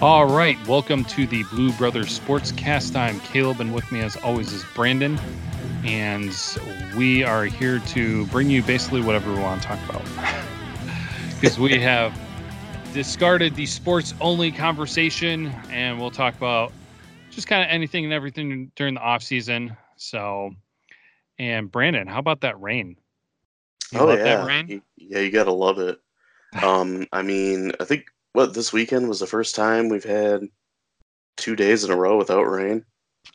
All right, welcome to the Blue Brothers Sports Cast. I'm Caleb, and with me, as always, is Brandon. And we are here to bring you basically whatever we want to talk about. Because we have discarded the sports only conversation, and we'll talk about just kind of anything and everything during the off season. So, and Brandon, how about that rain? You oh yeah, rain? yeah, you gotta love it. Um, I mean, I think what this weekend was the first time we've had two days in a row without rain.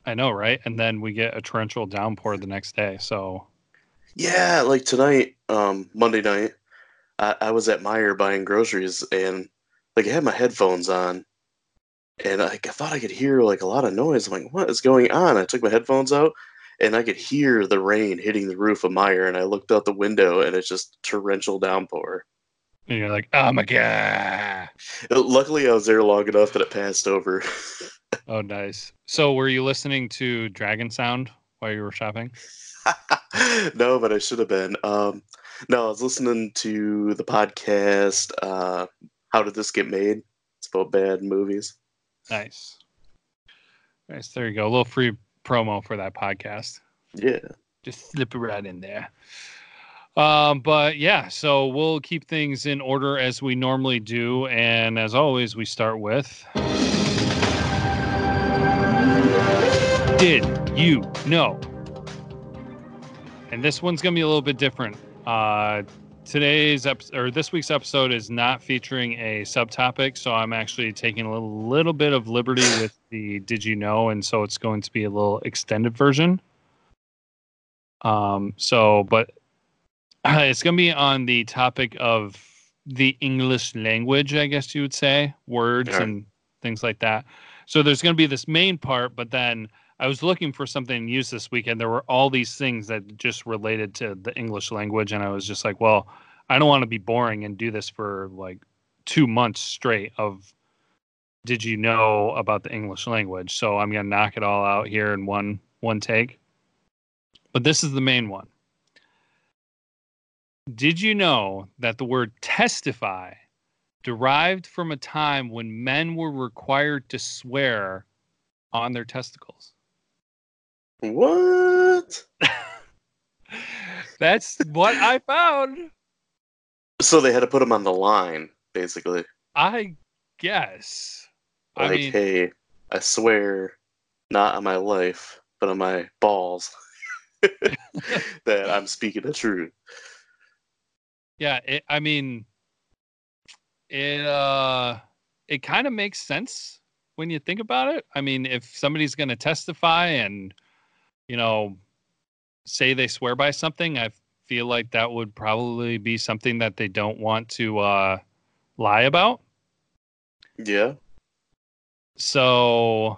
I know, right? And then we get a torrential downpour the next day. So yeah, like tonight, um, Monday night, I, I was at Meijer buying groceries and like I had my headphones on and I, I thought I could hear like a lot of noise. I'm like, what is going on? I took my headphones out and I could hear the rain hitting the roof of Meijer and I looked out the window and it's just torrential downpour. And you're like, oh my god. Luckily, I was there long enough that it passed over. oh, nice. So, were you listening to Dragon Sound while you were shopping? no, but I should have been. Um, no, I was listening to the podcast. Uh, How did this get made? It's about bad movies. Nice, nice. There you go. A little free promo for that podcast. Yeah, just slip it right in there. Um, but yeah, so we'll keep things in order as we normally do. And as always, we start with Did you know? And this one's going to be a little bit different. Uh, today's episode or this week's episode is not featuring a subtopic, so I'm actually taking a little, little bit of liberty with the Did you know? And so it's going to be a little extended version. Um, so, but uh, it's going to be on the topic of the English language, I guess you would say, words yeah. and things like that. So there's going to be this main part, but then I was looking for something to use this weekend. There were all these things that just related to the English language, and I was just like, well, I don't want to be boring and do this for like two months straight of did you know about the English language? So I'm gonna knock it all out here in one one take. But this is the main one. Did you know that the word testify derived from a time when men were required to swear on their testicles? What? That's what I found. So they had to put them on the line, basically. I guess. Like, I mean, hey, I swear, not on my life, but on my balls, that I'm speaking the truth. Yeah, it, I mean, it uh, it kind of makes sense when you think about it. I mean, if somebody's going to testify and you know say they swear by something, I feel like that would probably be something that they don't want to uh, lie about. Yeah. So,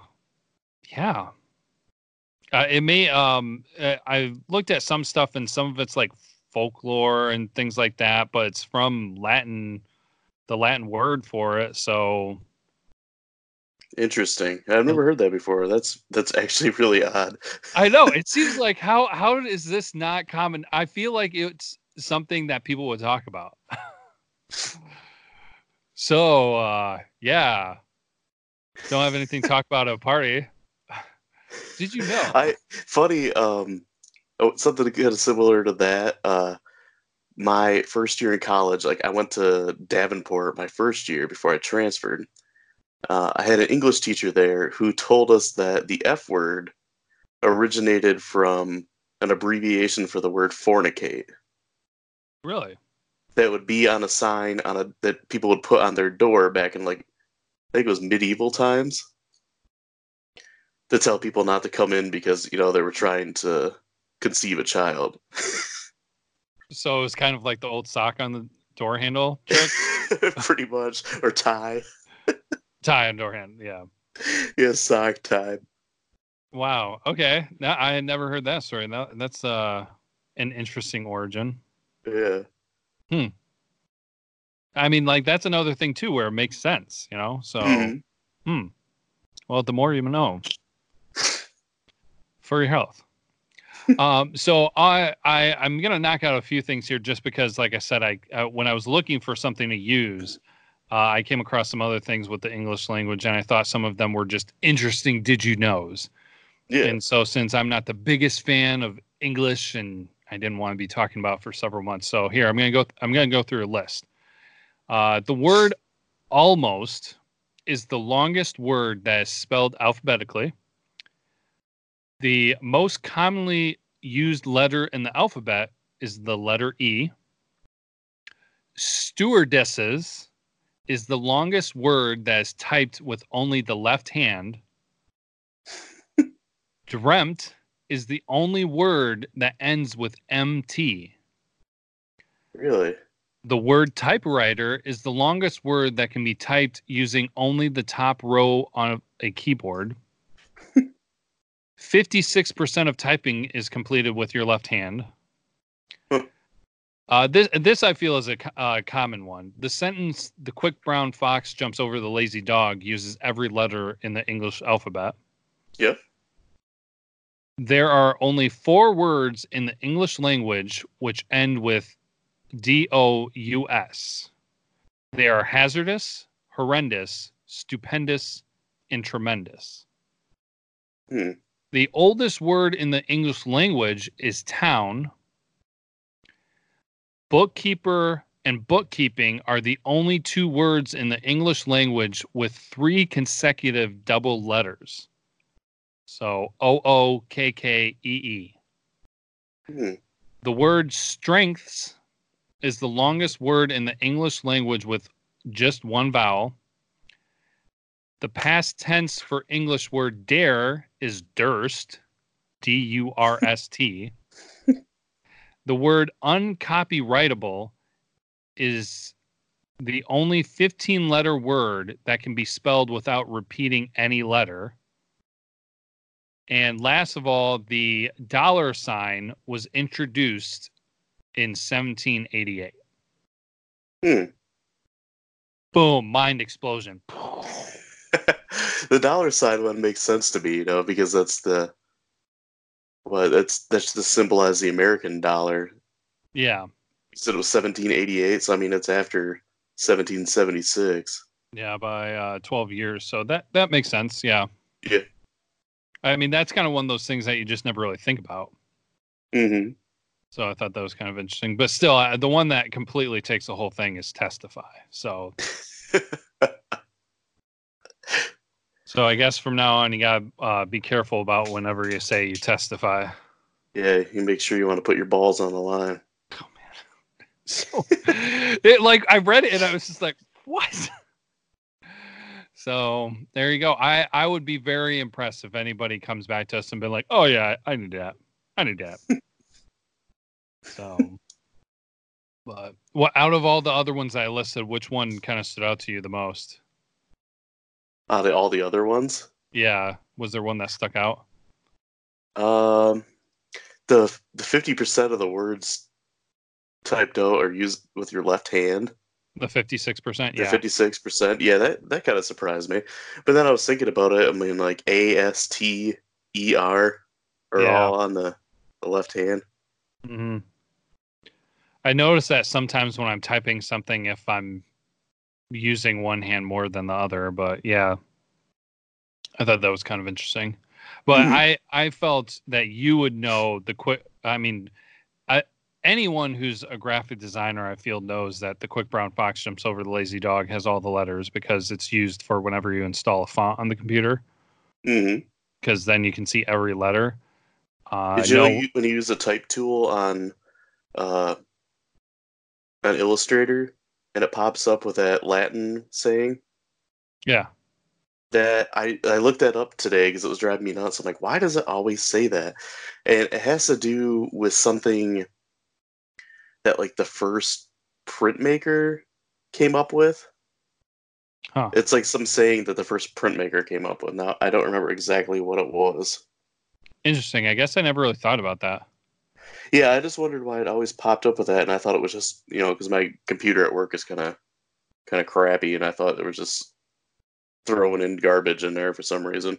yeah. Uh, it may. Um, uh, I looked at some stuff, and some of it's like folklore and things like that, but it's from Latin, the Latin word for it. So interesting. I've never heard that before. That's that's actually really odd. I know. It seems like how how is this not common? I feel like it's something that people would talk about. so uh yeah. Don't have anything to talk about at a party. Did you know? I funny um oh, something kind of similar to that. Uh, my first year in college, like I went to Davenport my first year before I transferred. Uh, I had an English teacher there who told us that the F word originated from an abbreviation for the word fornicate. Really? That would be on a sign on a that people would put on their door back in like I think it was medieval times to tell people not to come in because you know they were trying to conceive a child. so it was kind of like the old sock on the door handle Pretty much. Or tie. tie on door handle, yeah. Yeah, sock tie. Wow. Okay. Now I had never heard that story. That, that's uh an interesting origin. Yeah. Hmm. I mean, like that's another thing too, where it makes sense, you know. So, mm-hmm. hmm. Well, the more you know, for your health um, so I, I I'm gonna knock out a few things here just because, like I said, I uh, when I was looking for something to use, Uh, I came across some other things with the English language, and I thought some of them were just interesting. Did you knows? Yeah. And so, since I'm not the biggest fan of English, and I didn't want to be talking about for several months, so here I'm gonna go. I'm gonna go through a list. Uh, the word almost is the longest word that is spelled alphabetically. The most commonly used letter in the alphabet is the letter E. Stewardesses is the longest word that is typed with only the left hand. Dreamt is the only word that ends with MT. Really? The word typewriter is the longest word that can be typed using only the top row on a keyboard. 56% of typing is completed with your left hand. Uh, this this I feel is a uh, common one. The sentence "the quick brown fox jumps over the lazy dog" uses every letter in the English alphabet. Yep. There are only four words in the English language which end with D O U S. They are hazardous, horrendous, stupendous, and tremendous. Hmm. The oldest word in the English language is town. Bookkeeper and bookkeeping are the only two words in the English language with three consecutive double letters. So O O K K E E. Hmm. The word strengths is the longest word in the English language with just one vowel. The past tense for English word dare is durst, D U R S T. the word uncopyrightable is the only 15 letter word that can be spelled without repeating any letter. And last of all, the dollar sign was introduced in 1788. Hmm. Boom, mind explosion. the dollar sign one makes sense to me, you know, because that's the what that's that's the symbolize the American dollar. Yeah. So it was 1788, so I mean it's after 1776. Yeah, by uh, 12 years. So that that makes sense. Yeah. Yeah. I mean, that's kind of one of those things that you just never really think about. Mm-hmm. So I thought that was kind of interesting. But still, uh, the one that completely takes the whole thing is testify. So so I guess from now on, you got to uh, be careful about whenever you say you testify. Yeah, you make sure you want to put your balls on the line. Oh, man. So, it, like, I read it and I was just like, what? So there you go. I, I would be very impressed if anybody comes back to us and be like, oh, yeah, I knew that. I knew that. so, but what out of all the other ones I listed, which one kind of stood out to you the most? Out of all the other ones, Yeah. Was there one that stuck out? um, the the 50% of the words typed out are used with your left hand. The 56%? The Yeah. 56%. Yeah, that, that kind of surprised me. But then I was thinking about it. I mean, like A, S, T, E, R are Yeah. all on the, the left hand. hmm I notice that sometimes when I'm typing something, if I'm using one hand more than the other, but yeah, I thought that was kind of interesting. But Mhm. I I felt that you would know the quick. I mean, I, anyone who's a graphic designer, I feel knows that the quick brown fox jumps over the lazy dog has all the letters because it's used for whenever you install a font on the computer. Because then you can see every letter. Uh, Did you know when you use the type tool on uh, on Illustrator and it pops up with that Latin saying? yeah. that I, I looked that up today because it was driving me nuts. I'm like, why does it always say that? And it has to do with something that like the first printmaker came up with. Huh. It's like some saying that the first printmaker came up with. Now I don't remember exactly what it was. Interesting. I guess I never really thought about that. Yeah, I just wondered why it always popped up with that, and I thought it was just you know because my computer at work is kind of kind of crappy, and I thought it was just throwing in garbage in there for some reason.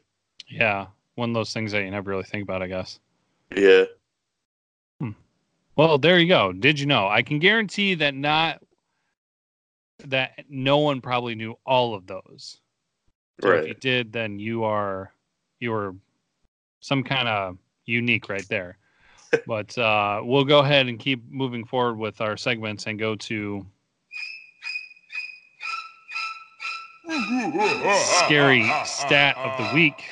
Yeah. One of those things that you never really think about, I guess. Yeah. Hmm. Well, there you go. Did you know? I can guarantee that not that no one probably knew all of those. So right. if you did, then you are you are some kind of unique right there. But uh, we'll go ahead and keep moving forward with our segments and go to scary stat of the week,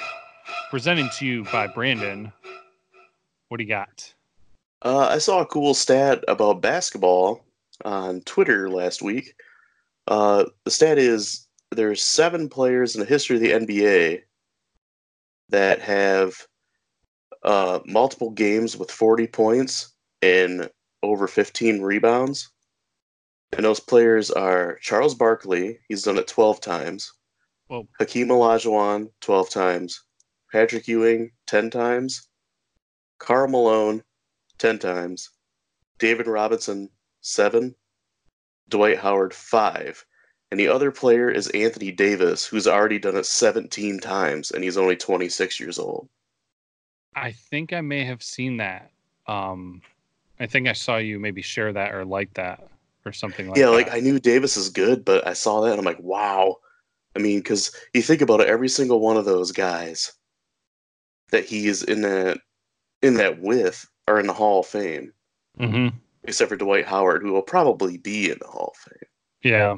presenting to you by Brandon. What do you got? Uh, I saw a cool stat about basketball on Twitter last week. Uh, the stat is there's seven players in the history of the NBA that have uh, multiple games with 40 points and over 15 rebounds. And those players are Charles Barkley, he's done it 12 times. Whoa. Hakeem Olajuwon, 12 times. Patrick Ewing, 10 times. Karl Malone, 10 times. David Robinson, 7. Dwight Howard, 5. And the other player is Anthony Davis, who's already done it 17 times, and he's only 26 years old. I think I may have seen that. Um, I think I saw you maybe share that or like that or something like yeah, that. like I knew Davis is good, but I saw that and I'm like, wow. I mean, because you think about it, every single one of those guys that he is in that in that with are in the Hall of Fame, Mm-hmm. except for Dwight Howard, who will probably be in the Hall of Fame. Yeah.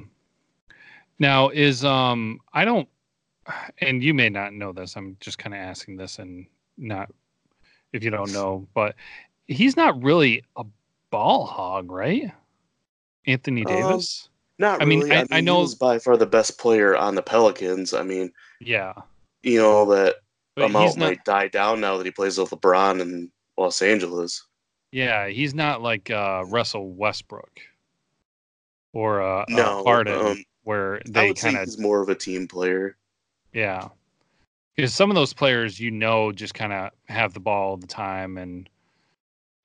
Now is um I don't and you may not know this. I'm just kind of asking this and not if you don't know, but he's not really a ball hog, right? Anthony Um, Davis? Not I mean, really. I- I, mean, I know- he was by far the best player on the Pelicans. I mean, yeah. you know that But amount not might die down now that he plays with LeBron in Los Angeles. yeah, he's not like uh Russell Westbrook or uh, No, uh Harden um, where they kind of he's more of a team player. Yeah. Because some of those players, you know, just kind of have the ball all the time and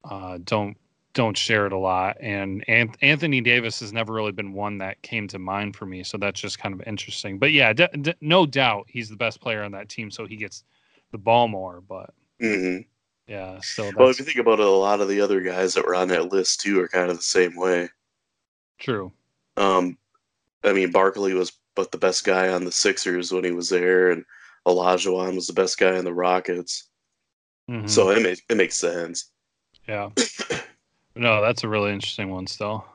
uh, don't don't share it a lot. And An- Anthony Davis has never really been one that came to mind for me, so that's just kind of interesting. But yeah, d- d- no doubt he's the best player on that team, so he gets the ball more. But hmm yeah, so Well, if you think about it, a lot of the other guys that were on that list too are kind of the same way. true. Um, I mean, Barkley was but the best guy on the Sixers when he was there, and Olajuwon was the best guy in the Rockets. Mhm. So it makes it makes sense. Yeah. no, that's a really interesting one still.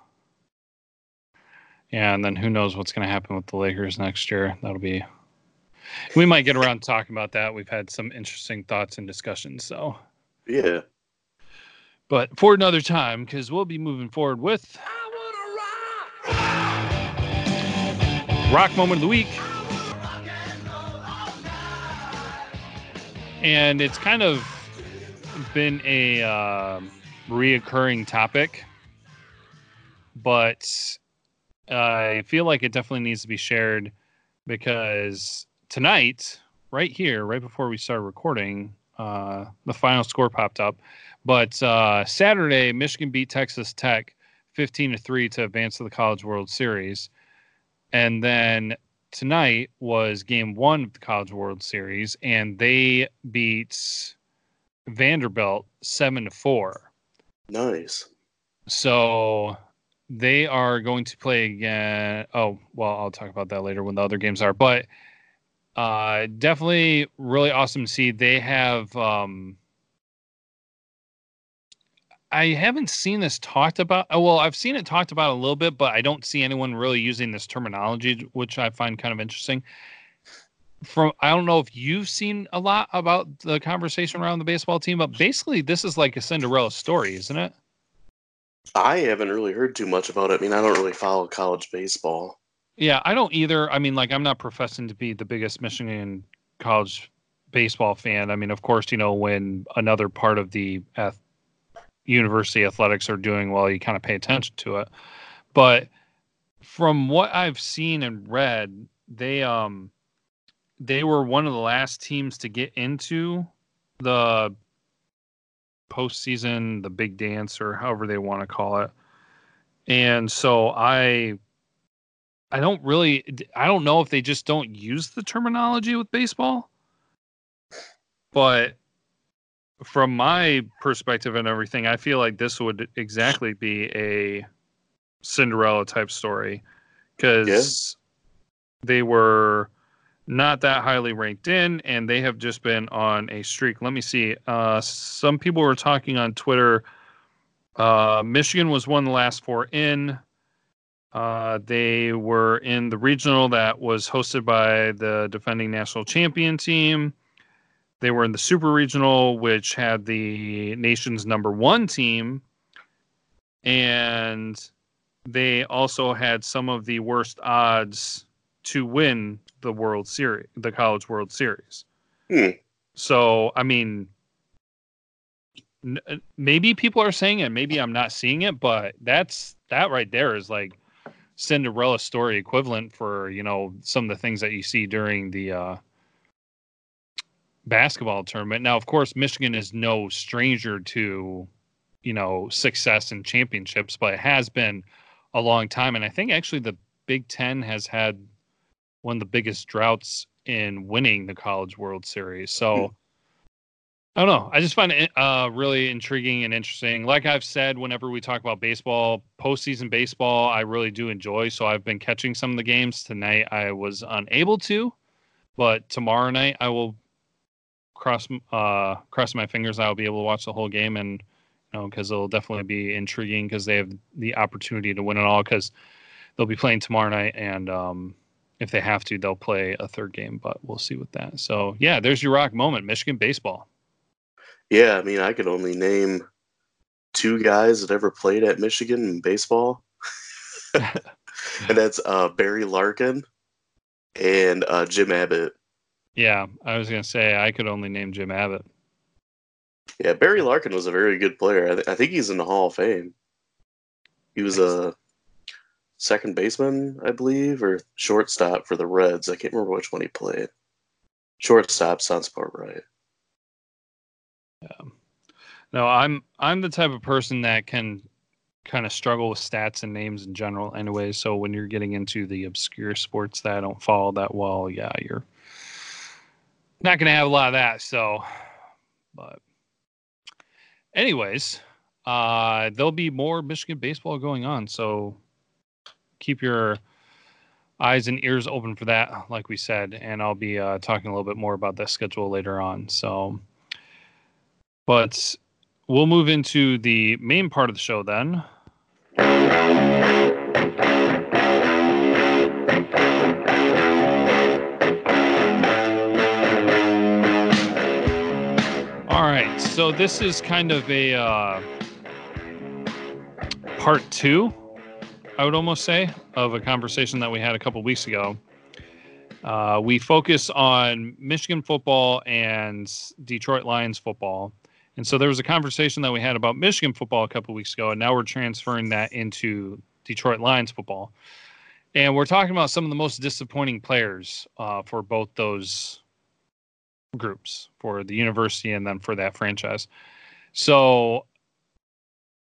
Yeah, and then who knows what's going to happen with the Lakers next year? That'll be. We might get around to talking about that. We've had some interesting thoughts and discussions. So, Yeah. but for another time, because we'll be moving forward with Rock Moment of the Week. And it's kind of been a um reoccurring topic, but I feel like it definitely needs to be shared because tonight, right here, right before we started recording, uh, the final score popped up. But uh, Saturday, Michigan beat Texas Tech 15 to 3 to advance to the College World Series. And then tonight was game one of the College World Series, and they beat Vanderbilt 7 to 4. Nice. So they are going to play again. Oh, well, I'll talk about that later when the other games are. But uh, definitely really awesome to see. They have. Um, I haven't seen this talked about. oh, Well, I've seen it talked about a little bit, but I don't see anyone really using this terminology, which I find kind of interesting. From I don't know if you've seen a lot about the conversation around the baseball team, but basically this is like a Cinderella story, isn't it? I haven't really heard too much about it. I mean, I don't really follow college baseball. Yeah, I don't either. I mean, like, I'm not professing to be the biggest Michigan college baseball fan. I mean, of course, you know, when another part of the university athletics are doing well, you kind of pay attention to it. But from what I've seen and read, they um they were one of the last teams to get into the postseason, the big dance, or however they want to call it. And so I I don't really I don't know if they just don't use the terminology with baseball. But from my perspective and everything, I feel like this would exactly be a Cinderella type story because yeah. they were not that highly ranked in, and they have just been on a streak. Let me see. Uh, some people were talking on Twitter. Uh, Michigan was one of the last four in. Uh, they were in the regional that was hosted by the defending national champion team. They were in the super regional, which had the nation's number one team. And they also had some of the worst odds to win the World Series, the College World Series. Hmm. So, I mean, n- maybe people are saying it, maybe I'm not seeing it, but that's that right there is like Cinderella story equivalent for you know some of the things that you see during the uh, basketball tournament. Now, of course, Michigan is no stranger to you know success and championships, but it has been a long time, and I think actually the Big Ten has had one of the biggest droughts in winning the College World Series. So. Hmm. I don't know. I just find it uh, really intriguing and interesting. Like I've said, whenever we talk about baseball, postseason baseball, I really do enjoy. So I've been catching some of the games tonight. I was unable to, but tomorrow night I will cross uh, cross my fingers. I'll be able to watch the whole game, and you know, because it'll definitely be intriguing because they have the opportunity to win it all. Because they'll be playing tomorrow night, and um, if they have to, they'll play a third game. But we'll see with that. So yeah, there's your rock moment, Michigan baseball. Yeah, I mean, I could only name two guys that ever played at Michigan in baseball, and that's uh, Barry Larkin and uh, Jim Abbott. Yeah, I was gonna say I could only name Jim Abbott. Yeah, Barry Larkin was a very good player. I, th- I think he's in the Hall of Fame. He was a second baseman, I believe, or shortstop for the Reds. I can't remember which one he played. Shortstop sounds about right. Yeah. No, I'm I'm the type of person that can kind of struggle with stats and names in general anyway. So when you're getting into the obscure sports that I don't follow that well, yeah, you're not going to have a lot of that. So, but anyways, uh, there'll be more Michigan baseball going on. So keep your eyes and ears open for that, like we said. And I'll be uh, talking a little bit more about the schedule later on. So, but we'll move into the main part of the show then. So this is kind of a uh, part two, I would almost say, of a conversation that we had a couple weeks ago. Uh, we focus on Michigan football and Detroit Lions football. And so there was a conversation that we had about Michigan football a couple weeks ago, and now we're transferring that into Detroit Lions football. And we're talking about some of the most disappointing players uh, for both those groups, for the university and then for that franchise. So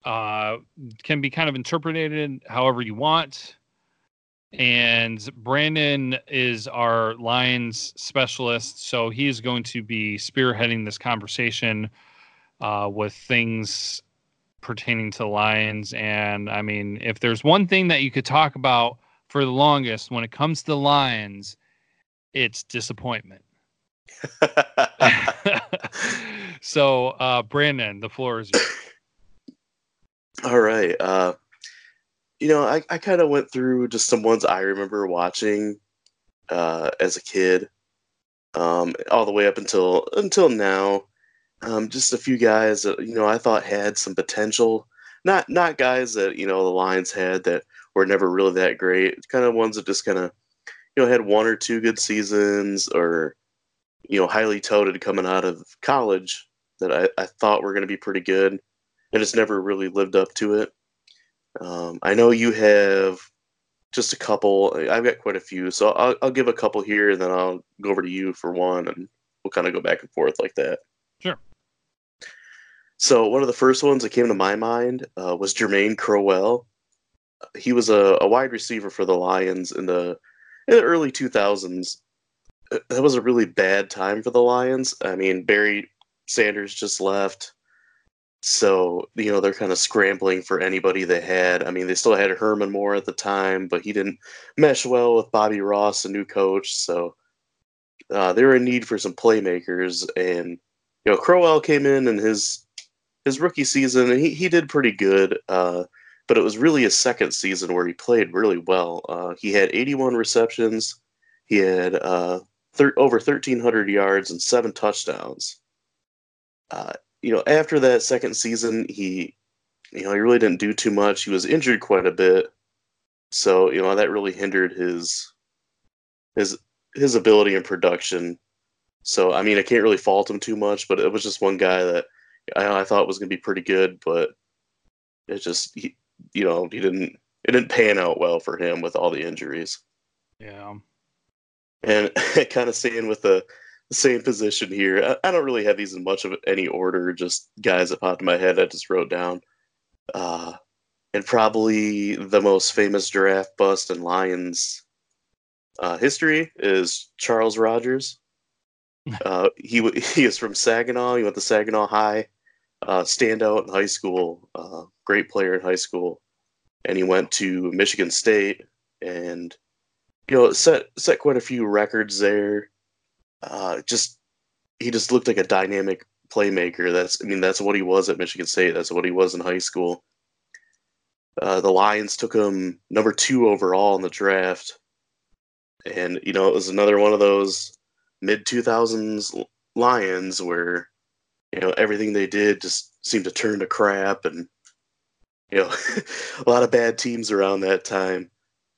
uh, can be kind of interpreted however you want. And Brandon is our Lions specialist, so he is going to be spearheading this conversation uh, with things pertaining to Lions. And I mean, if there's one thing that you could talk about for the longest when it comes to Lions, it's disappointment. so, uh, Brandon, the floor is yours. All right. Uh, you know, I, I kind of went through just some ones I remember watching uh, as a kid, um, all the way up until until now. Um, just a few guys that you know I thought had some potential. Not not guys that you know the Lions had that were never really that great. Kind of ones that just kind of you know had one or two good seasons or you know highly touted coming out of college that I, I thought were going to be pretty good, and it's never really lived up to it. Um, I know you have just a couple. I've got quite a few, so I'll, I'll give a couple here, and then I'll go over to you for one, and we'll kind of go back and forth like that. Sure. So one of the first ones that came to my mind uh, was Germane Crowell. He was a, a, wide receiver for the Lions in the in the early 2000s. That was a really bad time for the Lions. I mean, Barry Sanders just left. So, you know, they're kind of scrambling for anybody they had. I mean, they still had Herman Moore at the time, but he didn't mesh well with Bobby Ross, the new coach. So uh, they were in need for some playmakers. And, you know, Crowell came in and his his rookie season, and he, he did pretty good. Uh, but it was really his second season where he played really well. Uh, he had 81 receptions. He had uh, thir- over 1,300 yards and seven touchdowns. Uh, you know, after that second season, he, you know, he really didn't do too much. He was injured quite a bit, so you know that really hindered his his his ability and production. So I mean, I can't really fault him too much, but it was just one guy that I, I thought was going to be pretty good, but it just he, you know he didn't it didn't pan out well for him with all the injuries. Yeah. And kind of staying with the, the same position here, I, I, don't really have these in much of any order, just guys that popped in my head I just wrote down. Uh, and probably the most famous giraffe bust in Lions uh, history is Charles Rogers. Uh, he he is from Saginaw. He went to Saginaw High. Uh, standout in high school, uh, great player in high school, and he went to Michigan State and you know, set set quite a few records there. Uh, just he just looked like a dynamic playmaker. That's I mean that's what he was at Michigan State. That's what he was in high school. Uh, the Lions took him number two overall in the draft, and you know it was another one of those mid two thousands Lions where you know everything they did just seemed to turn to crap, and you know a lot of bad teams around that time.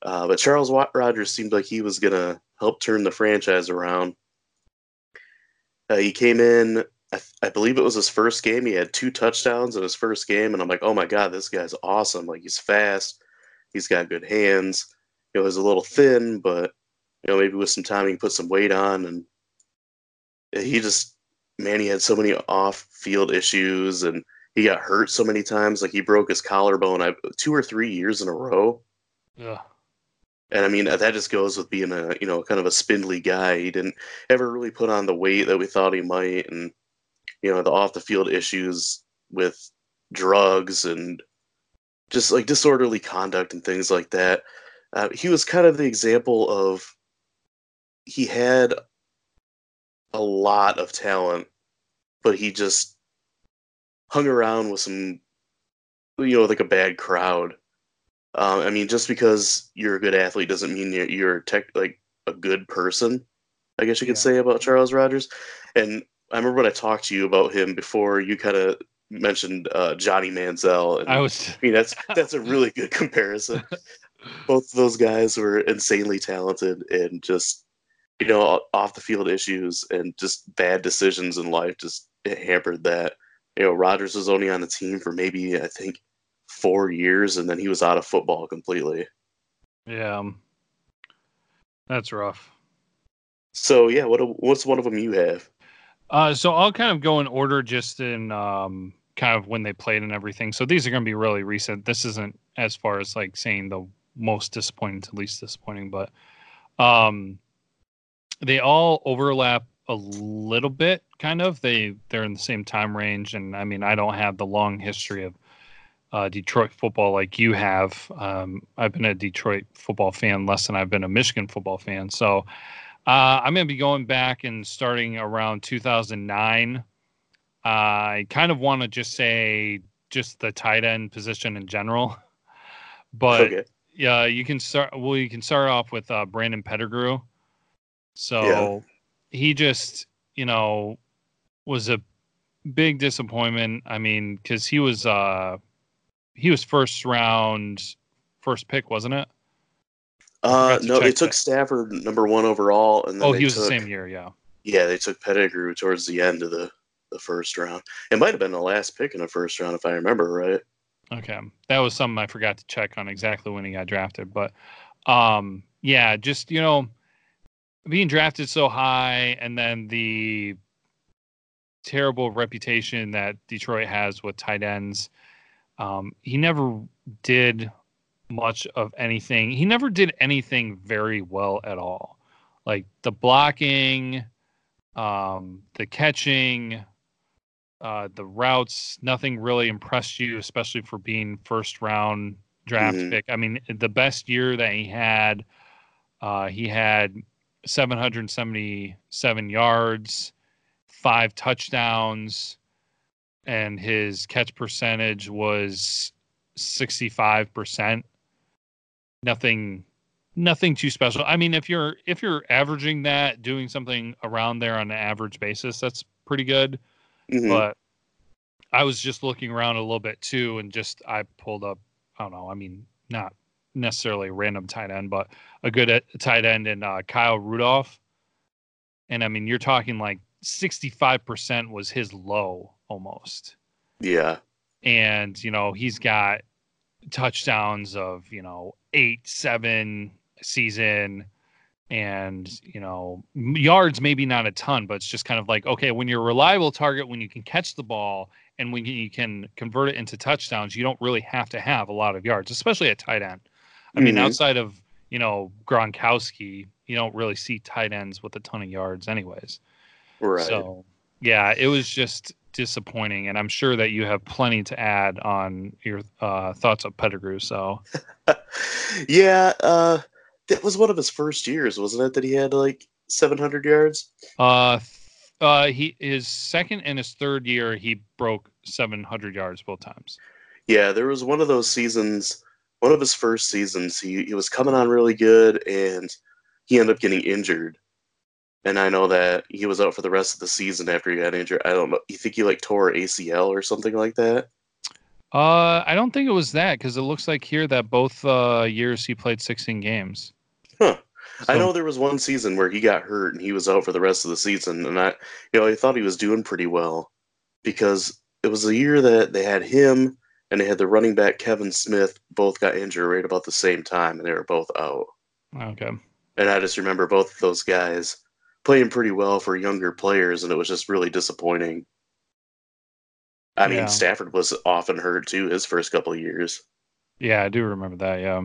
Uh, but Charles Rogers seemed like he was going to help turn the franchise around. Uh, he came in, I, I, believe it was his first game. He had two touchdowns in his first game, and I'm like, oh my god, this guy's awesome! Like he's fast, he's got good hands. You know, he's a little thin, but you know maybe with some time he can put some weight on, and he just man, he had so many off-field issues, and he got hurt so many times. Like he broke his collarbone I, two or three years in a row. Yeah. And I mean that just goes with being a you know kind of a spindly guy. He didn't ever really put on the weight that we thought he might, and you know the off the field issues with drugs and just like disorderly conduct and things like that. Uh, he was kind of the example of he had a lot of talent, but he just hung around with some you know like a bad crowd um, I mean, just because you're a good athlete doesn't mean you're, you're tech, like a good person. I guess you could yeah. say about Charles Rogers. And I remember when I talked to you about him before, you kind of mentioned uh, Johnny Manziel. And, I was. I mean, that's that's a really good comparison. Both of those guys were insanely talented and just you know off the field issues and just bad decisions in life just hampered that. You know, Rogers was only on the team for maybe I think four years, and then he was out of football completely. Yeah, um, that's rough. So yeah, what what's one of them you have? Uh, so I'll kind of go in order, just in um, kind of when they played and everything. So these are going to be really recent. This isn't as far as like saying the most disappointing to least disappointing, but um, they all overlap a little bit. Kind of they they're in the same time range, and I mean I don't have the long history of uh, Detroit football like you have. Um, I've been a Detroit football fan less than I've been a Michigan football fan. So uh, I'm going to be going back and starting around 2009. Uh, I kind of want to just say just the tight end position in general, but okay. yeah, you can start. Well, you can start off with uh, Brandon Pettigrew. So yeah. he just, you know, was a big disappointment. I mean, because he was uh, he was first round, first pick, wasn't it? Uh, no, they took that. Stafford number one overall, and oh, he was took, the same year, yeah. Yeah, they took Pettigrew towards the end of the the first round. It might have been the last pick in the first round, if I remember right. Okay, that was something I forgot to check on exactly when he got drafted, but um, yeah, just you know, being drafted so high, and then the terrible reputation that Detroit has with tight ends um, he never did much of anything. He never did anything very well at all. Like the blocking, um, the catching, Uh, the routes, nothing really impressed you, especially for being first round draft mm-hmm. pick. I mean, the best year that he had, uh, he had 777 yards, five touchdowns, and his catch percentage was 65%. Nothing nothing too special. I mean, if you're if you're averaging that, doing something around there on an average basis, that's pretty good. Mm-hmm. But I was just looking around a little bit too, and just I pulled up. I don't know. I mean, not necessarily a random tight end, but a good uh, tight end in uh, Kyle Rudolph. And I mean, you're talking like 65% was his low almost. Yeah. And, you know, he's got touchdowns of, you know, eight, seven season and, you know, yards, maybe not a ton, but it's just kind of like, okay, when you're a reliable target, when you can catch the ball and when you can convert it into touchdowns, you don't really have to have a lot of yards, especially at tight end. I mean, mm-hmm. outside of you know Gronkowski, you don't really see tight ends with a ton of yards, anyways. Right. So yeah, it was just disappointing, and I'm sure that you have plenty to add on your uh, thoughts of Pettigrew. So yeah, uh, that was one of his first years, wasn't it? That he had like 700 yards. Uh, uh, he his second and his third year, he broke 700 yards both times. Yeah, there was one of those seasons one of his first seasons, he, he was coming on really good and he ended up getting injured. And I know that he was out for the rest of the season after he got injured. I don't know. You think he like tore ACL or something like that? Uh, I don't think it was that because it looks like here that both uh, years he played 16 games. Huh. So, I know there was one season where he got hurt and he was out for the rest of the season, and I, you know, I thought he was doing pretty well because it was a year that they had him and they had the running back Kevin Smith both got injured right about the same time, and they were both out. Okay. And I just remember both of those guys playing pretty well for younger players, and it was just really disappointing. I mean, Stafford was often hurt too his first couple of years. Yeah, I do remember that. Yeah.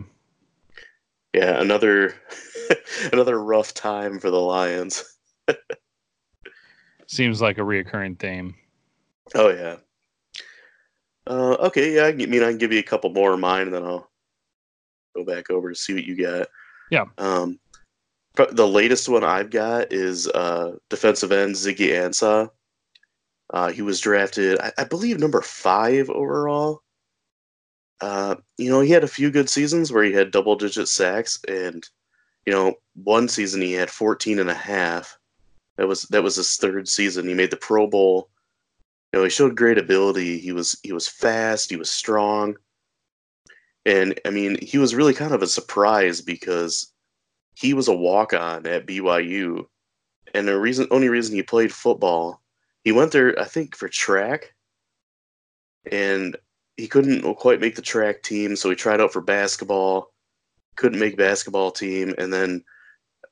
Yeah, another another rough time for the Lions. Seems like a reoccurring theme. Oh yeah. Uh, okay, yeah, I mean, I can give you a couple more of mine, and then I'll go back over to see what you got. Yeah. Um, the latest one I've got is uh, defensive end Ziggy Ansah. Uh, he was drafted, I, I, believe, number five overall. Uh, you know, he had a few good seasons where he had double digit sacks, and you know, one season he had 14 and a half. That was that was his third season. He made the Pro Bowl You know, he showed great ability. He was he was fast. He was strong, and I mean, he was really kind of a surprise because he was a walk on at BYU, and the reason only reason he played football, he went there I think for track, and he couldn't quite make the track team, so he tried out for basketball, couldn't make basketball team, and then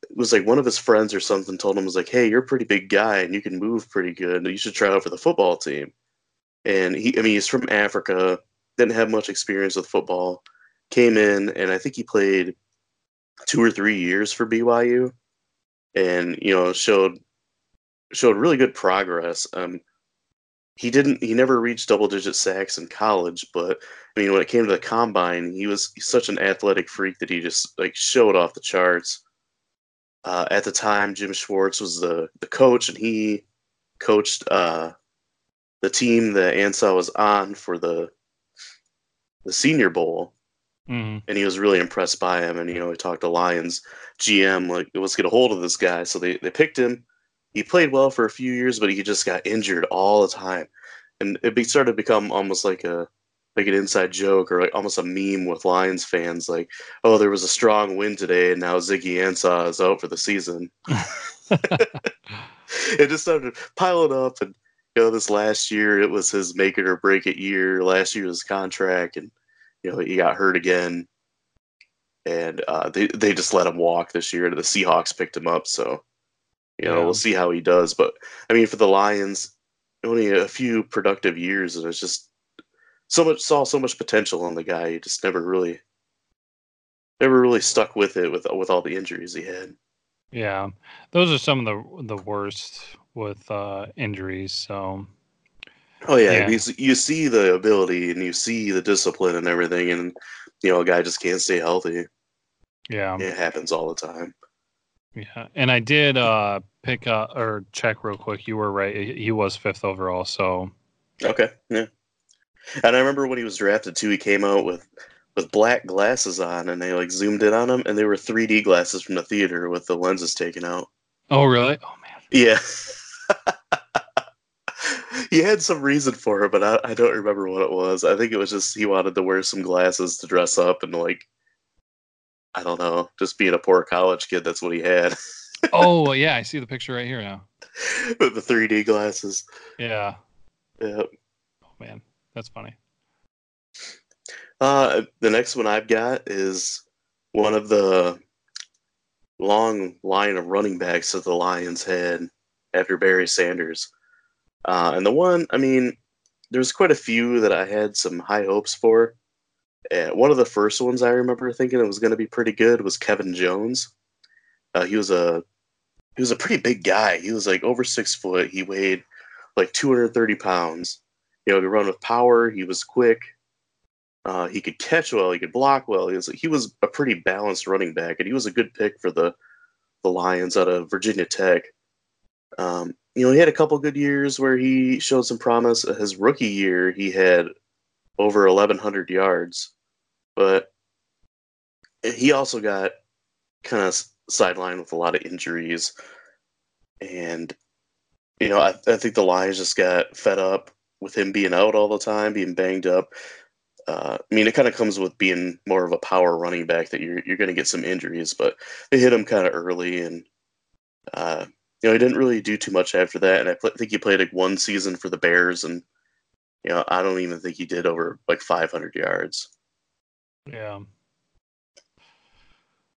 it was like one of his friends or something told him was like, "Hey, you're a pretty big guy and you can move pretty good. You should try out for the football team." And he, I mean, he's from Africa, didn't have much experience with football, came in, and I think he played two or three years for BYU, and you know showed showed really good progress. Um, he didn't, he never reached double digit sacks in college, but I mean, when it came to the combine, he was such an athletic freak that he just like showed off the charts uh, at the time, Jim Schwartz was the, the coach, and he coached uh, the team that Ansah was on for the the Senior Bowl, mm-hmm. and he was really impressed by him. And you know, he talked to Lions GM like, let's get a hold of this guy. So they they picked him. He played well for a few years, but he just got injured all the time, and it started to become almost like a like an inside joke or like almost a meme with Lions fans, like, "Oh, there was a strong win today, and now Ziggy Ansah is out for the season." it just started piling up, and you know, this last year it was his make it or break it year. Last year was contract, and you know he got hurt again, and uh, they they just let him walk this year. And the Seahawks picked him up, so you know yeah. we'll see how he does. But I mean, for the Lions, only a few productive years, and it's just so much saw so much potential in the guy. He just never really, never really stuck with it with with all the injuries he had. Yeah, those are some of the the worst with uh, injuries. So, Oh yeah, Yeah. because you see the ability and you see the discipline and everything, and you know a guy just can't stay healthy. Yeah. It happens all the time. Yeah. And I did uh pick up or check real quick. You were right. He he was fifth overall. So Okay, yeah. And I remember when he was drafted too, he came out with with black glasses on, and they like zoomed in on him, and they were 3D glasses from the theater with the lenses taken out. Oh really? Oh man. Yeah. he had some reason for it, but I, I don't remember what it was. I think it was just he wanted to wear some glasses to dress up and like I don't know, just being a poor college kid, that's what he had. Oh yeah, I see the picture right here now. with the 3D glasses. Yeah. Yeah. Oh man. That's funny. Uh, the next one I've got is one of the long line of running backs that the Lions had after Barry Sanders. Uh, and the one, I mean, there's quite a few that I had some high hopes for. Uh, one of the first ones I remember thinking it was going to be pretty good was Kevin Jones. Uh, he was a he was a pretty big guy. He was like over six foot. He weighed like 230 pounds. You know, he run with power. He was quick. Uh, he could catch well. He could block well. He was he was a pretty balanced running back, and he was a good pick for the the Lions out of Virginia Tech. Um, you know, he had a couple good years where he showed some promise. His rookie year, he had over 1,100 yards, but he also got kind of sidelined with a lot of injuries. And, you know, I, I think the Lions just got fed up with him being out all the time, being banged up. Uh, I mean, it kind of comes with being more of a power running back that you're you're going to get some injuries, but they hit him kind of early, and uh, you know he didn't really do too much after that. And I pl- think he played like one season for the Bears, and you know I don't even think he did over like 500 yards. Yeah.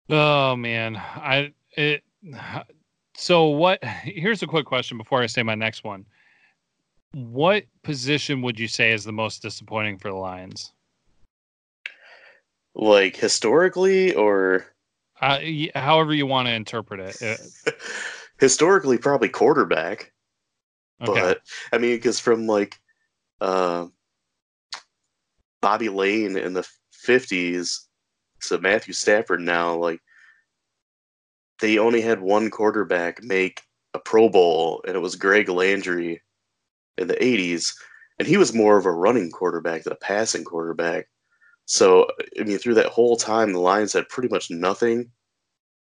Oh man, I it. So what? Here's a quick question before I say my next one. What position would you say is the most disappointing for the Lions? Like historically, or Uh, y- however you want to interpret it. Historically, probably quarterback. Okay. But I mean, because from like uh, Bobby Layne in the fifties to Matthew Stafford now, like they only had one quarterback make a Pro Bowl, and it was Greg Landry in the eighties, and he was more of a running quarterback than a passing quarterback. So I mean, through that whole time, the Lions had pretty much nothing.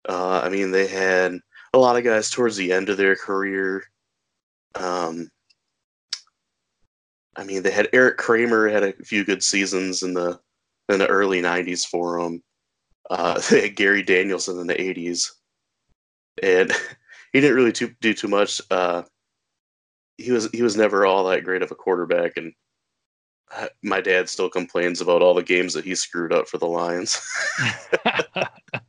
Uh, I mean, they had a lot of guys towards the end of their career. Um, I mean, they had Erik Kramer had a few good seasons in the in the early '90s for them. Uh, they had Gary Danielson in the '80s, and he didn't really too, do too much. Uh, he was he was never all that great of a quarterback, and uh, my dad still complains about all the games that he screwed up for the Lions.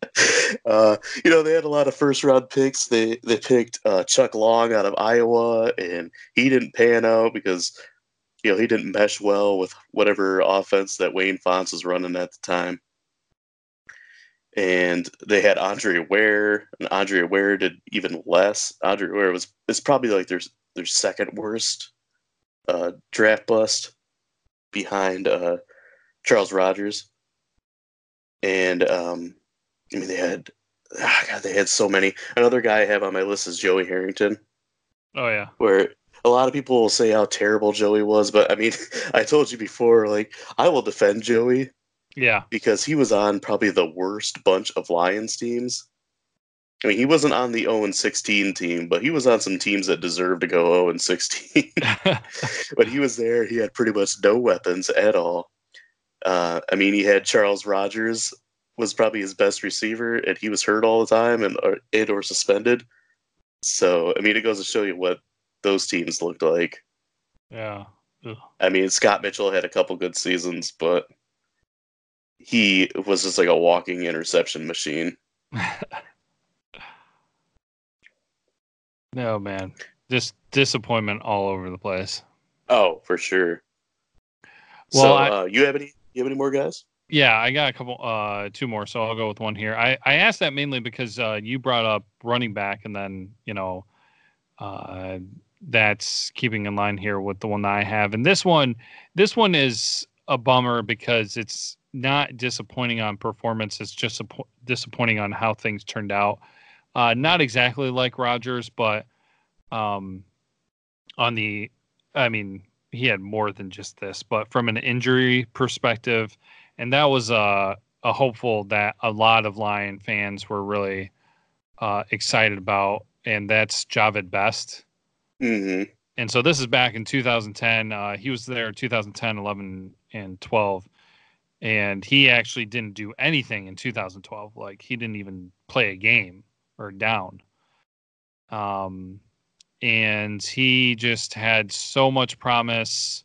uh, you know, they had a lot of first round picks. They they picked uh, Chuck Long out of Iowa, and he didn't pan out because you know he didn't mesh well with whatever offense that Wayne Fontes was running at the time. And they had Andre Ware, and Andre Ware did even less. Andre Ware was it's probably like their their second worst uh, draft bust behind uh, Charles Rogers. And um, I mean, they had, ah, God, they had so many. Another guy I have on my list is Joey Harrington, oh yeah. where a lot of people will say how terrible Joey was, but I mean, I told you before, like I will defend Joey Yeah. because he was on probably the worst bunch of Lions teams. I mean, he wasn't on the 0 16 team, but he was on some teams that deserved to go 0 16. but he was there, he had pretty much no weapons at all. Uh, I mean, he had Charles Rogers was probably his best receiver, and he was hurt all the time and or, and or suspended. So, I mean, it goes to show you what those teams looked like. yeah. Ugh. I mean, Scott Mitchell had a couple good seasons, but he was just like a walking interception machine. no man. Just disappointment all over the place. Oh, for sure. Well, so, I- uh, you have any? You have any more guys? Yeah, I got a couple, uh, two more, so I'll go with one here. I, I asked that mainly because uh, you brought up running back, and then you know, uh, that's keeping in line here with the one that I have. And this one, this one is a bummer because it's not disappointing on performance. It's just disappointing on how things turned out. Uh, not exactly like Rogers, but um, on the, I mean, he had more than just this, but from an injury perspective, and that was a, a hopeful that a lot of Lion fans were really uh, excited about, and that's Jahvid Best. Mm-hmm. And so this is back in 2010. Uh, he was there 2010, 11, and 12 and he actually didn't do anything in 2012 like he didn't even play a game or down um and he just had so much promise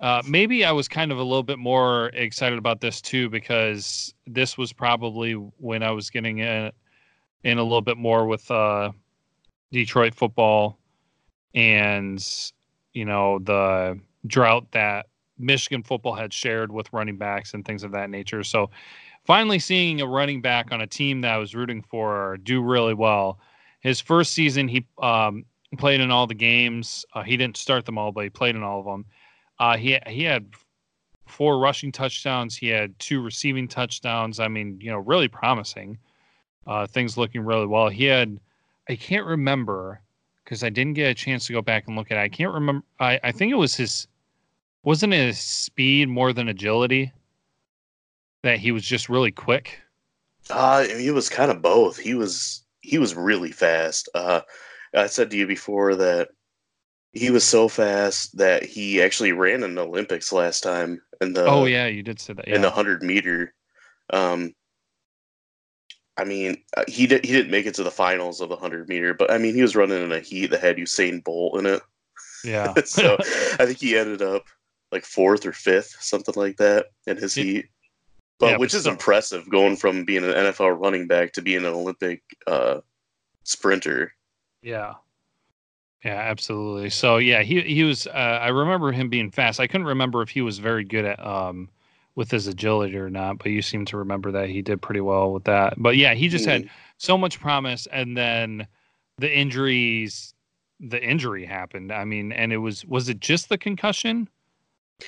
uh, maybe I was kind of a little bit more excited about this too because this was probably when I was getting in, in a little bit more with uh, Detroit football and you know the drought that Michigan football had shared with running backs and things of that nature. So finally seeing a running back on a team that I was rooting for do really well. His first season, he um, played in all the games. Uh, he didn't start them all, but he played in all of them. Uh, he he had four rushing touchdowns. He had two receiving touchdowns. I mean, you know, really promising. Uh, things looking really well. He had, I can't remember because I didn't get a chance to go back and look at it. I can't remember. I, I think it was his wasn't it speed more than agility? That he was just really quick. Uh, he was kind of both. He was he was really fast. Uh, I said to you before that he was so fast that he actually ran in the Olympics last time in the. Oh yeah, you did say that. Yeah. In the hundred meter, um, I mean, uh, he did he didn't make it to the finals of the hundred meter, but I mean, he was running in a heat that had Usain Bolt in it. Yeah. so I think he ended up like fourth or fifth, something like that, in his it, heat. But yeah, which but is impressive, going from being an NFL running back to being an Olympic uh, sprinter. Yeah, yeah, absolutely. So yeah, he he was. Uh, I remember him being fast. I couldn't remember if he was very good at um, with his agility or not, but you seem to remember that he did pretty well with that. But yeah, he just mm. had so much promise, and then the injuries. The injury happened. I mean, and it was was it just the concussion?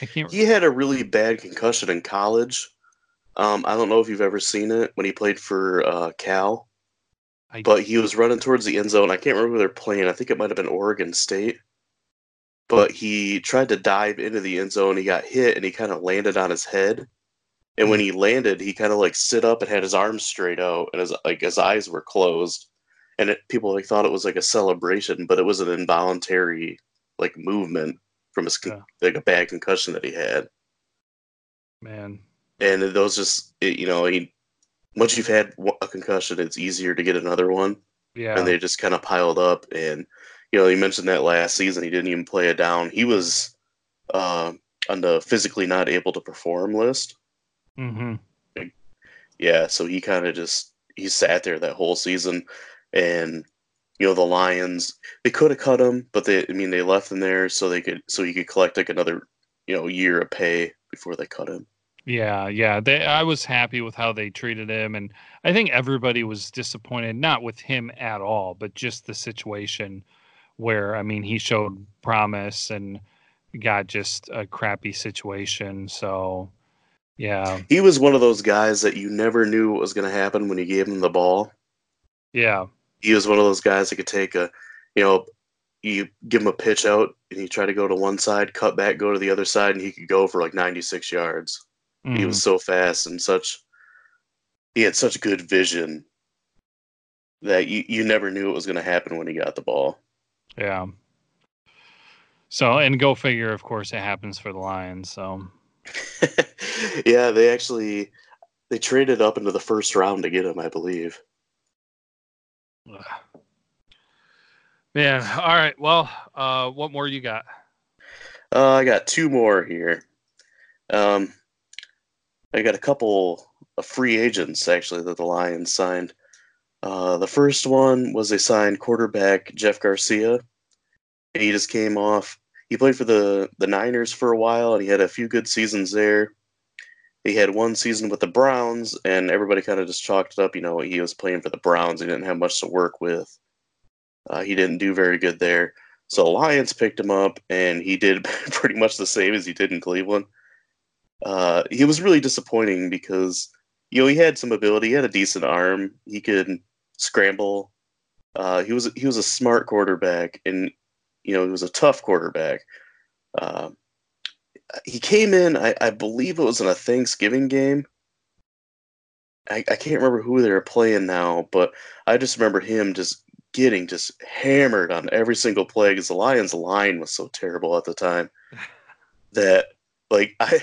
I can't. He had a really bad concussion in college. Um, I don't know if you've ever seen it when he played for uh, Cal, I... but he was running towards the end zone. I can't remember who they're playing. I think it might have been Oregon State. But he tried to dive into the end zone. He got hit and he kind of landed on his head. And when hmm. he landed, he kind of like sit up and had his arms straight out, and his like his eyes were closed. And it, people like thought it was like a celebration, but it was an involuntary like movement from his yeah. like a bad concussion that he had. Man, and those just it, you know he once you've had a concussion, it's easier to get another one. Yeah, and they just kind of piled up. And you know, you mentioned that last season he didn't even play it down. He was uh, on the physically not able to perform list. Mm-hmm. Yeah, so he kind of just he sat there that whole season, and you know the Lions. They could have cut him, but they I mean they left him there so they could so he could collect like another you know year of pay before they cut him. Yeah, yeah. They, I was happy with how they treated him, and I think everybody was disappointed, not with him at all, but just the situation where I mean he showed promise and got just a crappy situation. So, yeah, he was one of those guys that you never knew what was going to happen when you gave him the ball. Yeah, he was one of those guys that could take a, you know, you give him a pitch out and he try to go to one side, cut back, go to the other side, and he could go for like 96 yards. Mm. He was mm. so fast and such. He had such good vision that you, you never knew what was going to happen when he got the ball. Yeah. So, and go figure, of course, it happens for the Lions. So, yeah, they actually they traded up into the first round to get him, I believe. Man, all right. Well, uh, what more you got? Uh, I got two more here. Um, I got a couple of free agents actually that the Lions signed. Uh, the first one was they signed quarterback Jeff Garcia. He just came off. He played for the the Niners for a while, and he had a few good seasons there he had one season with the Browns, and everybody kind of just chalked it up. You know, he was playing for the Browns. He didn't have much to work with. Uh, he didn't do very good there. So the Lions picked him up, and he did pretty much the same as he did in Cleveland. Uh, he was really disappointing because you know he had some ability, he had a decent arm, he could scramble. Uh, he was he was a smart quarterback, and you know he was a tough quarterback. Uh, he came in, I, I, believe it was in a Thanksgiving game. I, I can't remember who they were playing now, but I just remember him just getting just hammered on every single play because the Lions' line was so terrible at the time that like I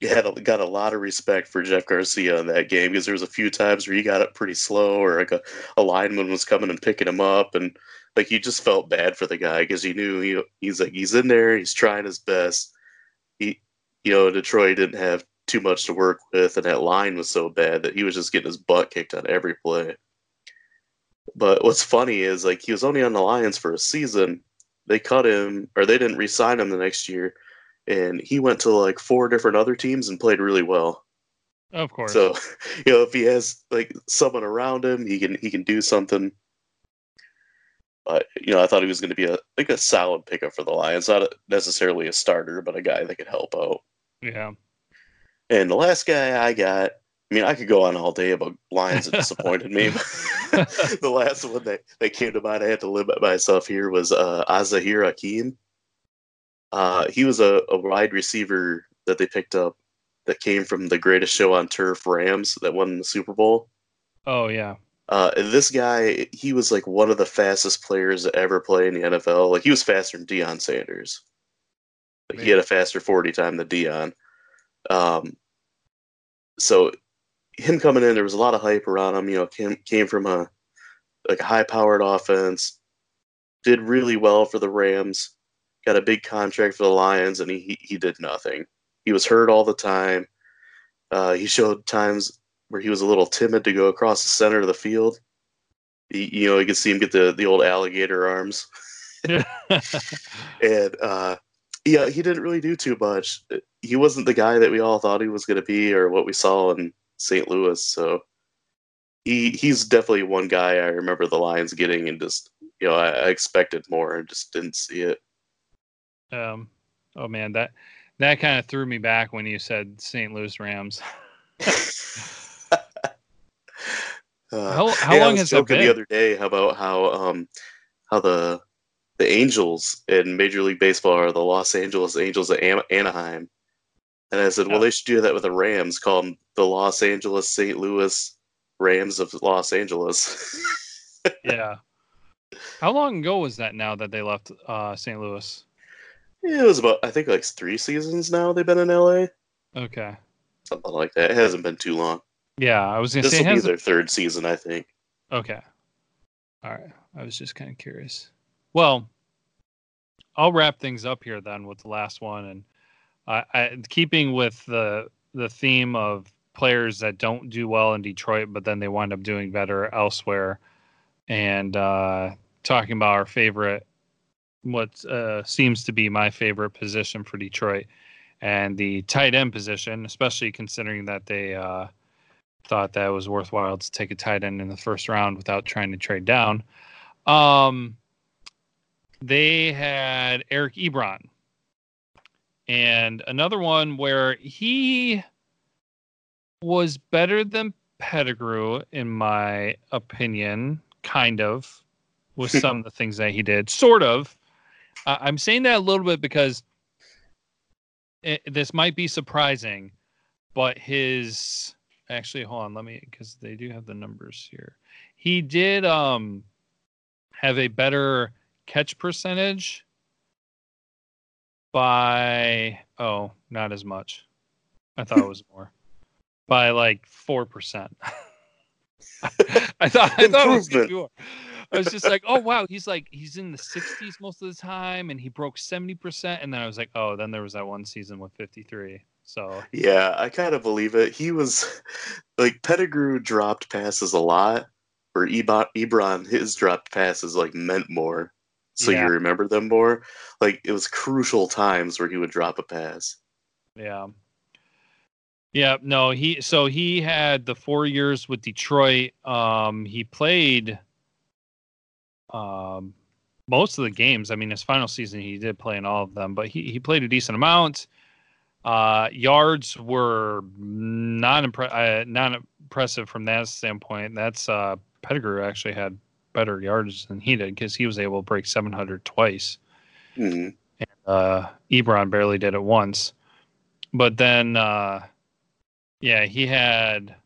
had a, got a lot of respect for Jeff Garcia in that game because there was a few times where he got up pretty slow or like a, a lineman was coming and picking him up and like you just felt bad for the guy because you knew he, he's like he's in there he's trying his best he you know Detroit didn't have too much to work with and that line was so bad that he was just getting his butt kicked on every play but what's funny is like he was only on the Lions for a season. They cut him or they didn't re-sign him the next year, and he went to like four different other teams and played really well. Of course. So, you know, if he has like someone around him, he can he can do something. But you know, I thought he was going to be a like a solid pickup for the Lions, not necessarily a starter, but a guy that could help out. Yeah. And the last guy I got I mean, I could go on all day about Lions that disappointed me. the last one that, that came to mind, I had to limit myself here, was uh, Az-Zahir Hakim. Uh, he was a, a wide receiver that they picked up that came from the greatest show on turf, Rams, that won the Super Bowl. Oh, yeah. Uh, this guy, he was like one of the fastest players to ever play in the NFL. Like, he was faster than Deion Sanders. Like, he had a faster 40 time than Deion. Um, so him coming in, there was a lot of hype around him. You know, came came from a like a high powered offense, did really well for the Rams, got a big contract for the Lions, and he he did nothing. He was hurt all the time. Uh, he showed times where he was a little timid to go across the center of the field. He, you know, you could see him get the the old alligator arms. and uh, yeah, he didn't really do too much. He wasn't the guy that we all thought he was going to be, or what we saw in St. Louis. So he he's definitely one guy I remember the Lions getting, and just you know I, I expected more and just didn't see it. Um. Oh man, that that kind of threw me back when you said St. Louis Rams. uh, how how long has that been? The other day about how um how the the Angels in Major League Baseball are the Los Angeles Angels of Anaheim, and I said, well, they should do that with the Rams. Call them the Los Angeles St. Louis Rams of Los Angeles. yeah. How long ago was that now that they left uh, St. Louis? It was about I think like three seasons now they've been in LA. Okay. Something like that. It hasn't been too long. Yeah, I was gonna this say will be their third season, I think. Okay. All right. I was just kind of curious. Well, I'll wrap things up here then with the last one, and I, I, keeping with the the theme of players that don't do well in Detroit, but then they wind up doing better elsewhere, and uh, talking about our favorite, what uh, seems to be my favorite position for Detroit, and the tight end position, especially considering that they uh, thought that it was worthwhile to take a tight end in the first round without trying to trade down. Um, they had Eric Ebron and another one where he was better than Pettigrew, in my opinion, kind of, with some of the things that he did. Sort of. Uh, I'm saying that a little bit because it, this might be surprising, but his actually hold on, let me because they do have the numbers here. He did um have a better catch percentage by oh, not as much. I thought it was more. By like four percent. I thought I thought it was more. I was just like, oh wow, he's like he's in the 60s most of the time, and he broke 70 percent, and then I was like, oh, then there was that one season with 53. So yeah, I kind of believe it. He was like Pettigrew dropped passes a lot, or Ebron his dropped passes like meant more so yeah. you remember them more. Like it was crucial times where he would drop a pass. Yeah. Yeah, no, he so he had the 4 years with Detroit. Um he played um most of the games. I mean, his final season, he did play in all of them, but he, he played a decent amount. Uh, yards were not, impre- uh, not impressive from that standpoint. That's uh, Pettigrew actually had better yards than he did because he was able to break 700 twice. Mm-hmm. And uh, Ebron barely did it once. But then, uh, yeah, he had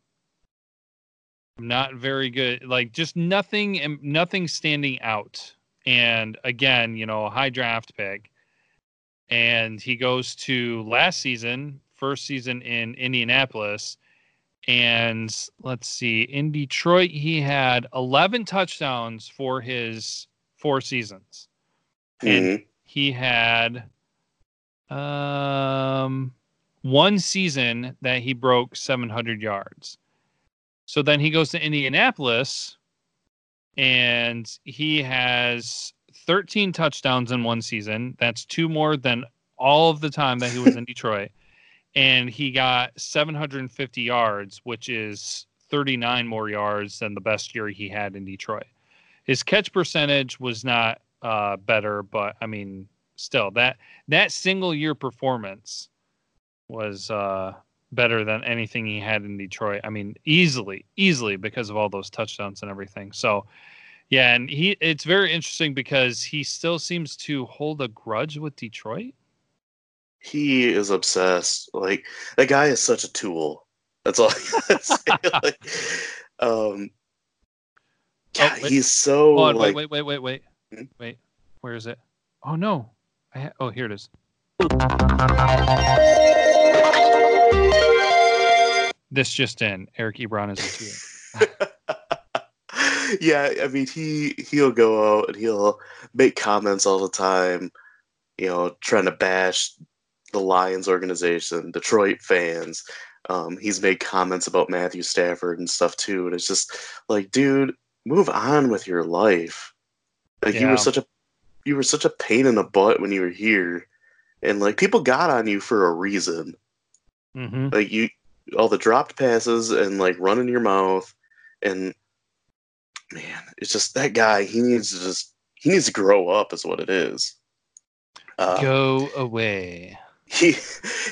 not very good, like just nothing, and nothing standing out. And again, you know, high draft pick. And he goes to last season, first season in Indianapolis. And let's see, in Detroit, he had 11 touchdowns for his four seasons. And Mm-hmm. he had um one season that he broke 700 yards. So then he goes to Indianapolis and he has 13 touchdowns in one season. That's two more than all of the time that he was in Detroit. And he got 750 yards, which is 39 more yards than the best year he had in Detroit. His catch percentage was not uh, better, but I mean, still that that single year performance was uh, better than anything he had in Detroit. I mean, easily, easily because of all those touchdowns and everything. So, yeah, and he it's very interesting because he still seems to hold a grudge with Detroit. He is obsessed. Like that guy is such a tool. That's all I gotta say. like, um, God, wait. he's so Oh, like wait, wait, wait, wait, wait, Hmm? wait. Where is it? Oh no! I ha- oh here it is. This just in: Eric Ebron is a two. yeah, I mean he he'll go out and he'll make comments all the time, you know, trying to bash the Lions organization, Detroit fans. Um, he's made comments about Matthew Stafford and stuff too, and it's just like, dude, move on with your life. Like you were such a you were such a pain in the butt when you were here, and like people got on you for a reason Mm-hmm. like you all the dropped passes and like running your mouth. And man it's just that guy he needs to just he needs to grow up is what it is. Uh, Go away. he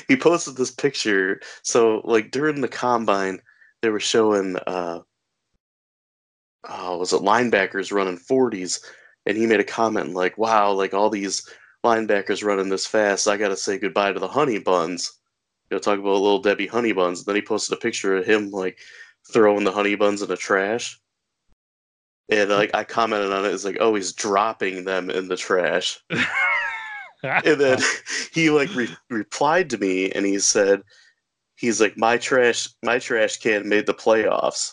he posted this picture. So like during the combine they were showing uh oh was it linebackers running 40s and he made a comment like wow like all these linebackers running this fast. I gotta say goodbye to the honey buns you know talk about little debbie honey buns. And then he posted a picture of him like throwing the honey buns in the trash. And like i commented on it. It's like oh he's dropping them in the trash. And then he like re- replied to me and he said he's like my trash my trash can made the playoffs.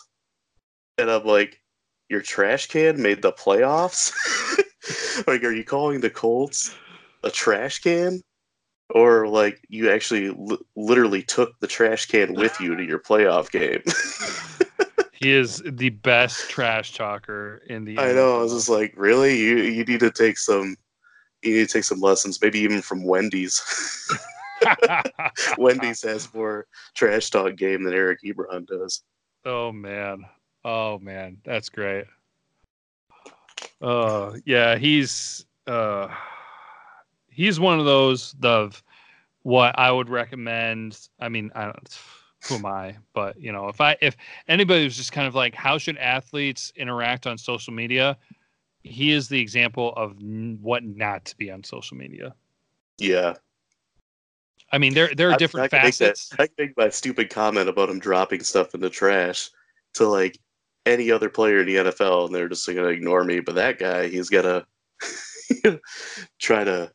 And i'm like your trash can made the playoffs? Like are you calling the colts a trash can or like you actually li- literally took the trash can with you to your playoff game he is the best trash talker in the. i know i was just like really you you need to take some you need to take some lessons maybe even from wendy's Wendy's has more trash talk game than Eric Ebron does. Oh man. Oh man, that's great. Uh yeah, he's uh he's one of those of what I would recommend. I mean, I don't who am I? But you know, if I if anybody was just kind of like how should athletes interact on social media, he is the example of n- what not to be on social media. Yeah, I mean, there there are I- different I make that- facets. I can make my stupid comment about him dropping stuff in the trash to like any other player in the NFL, and they're just gonna ignore me. But that guy, he's gotta try to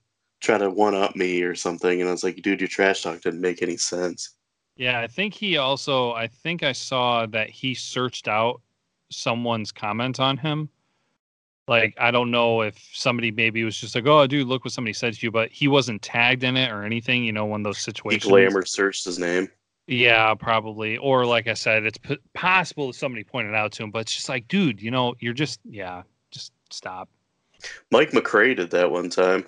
try to one up me or something. And I was like, dude, your trash talk didn't make any sense. Yeah, I think he also I think I saw that he searched out someone's comment on him. Like I don't know if somebody maybe was just like, "Oh, dude, look what somebody said to you," but he wasn't tagged in it or anything. You know, one of those He situations. glamour searched his name. Yeah, probably. Or like I said, it's p- possible that somebody pointed out to him, but it's just like, dude, you know, you're just yeah, just stop. Mike McCray did that one time.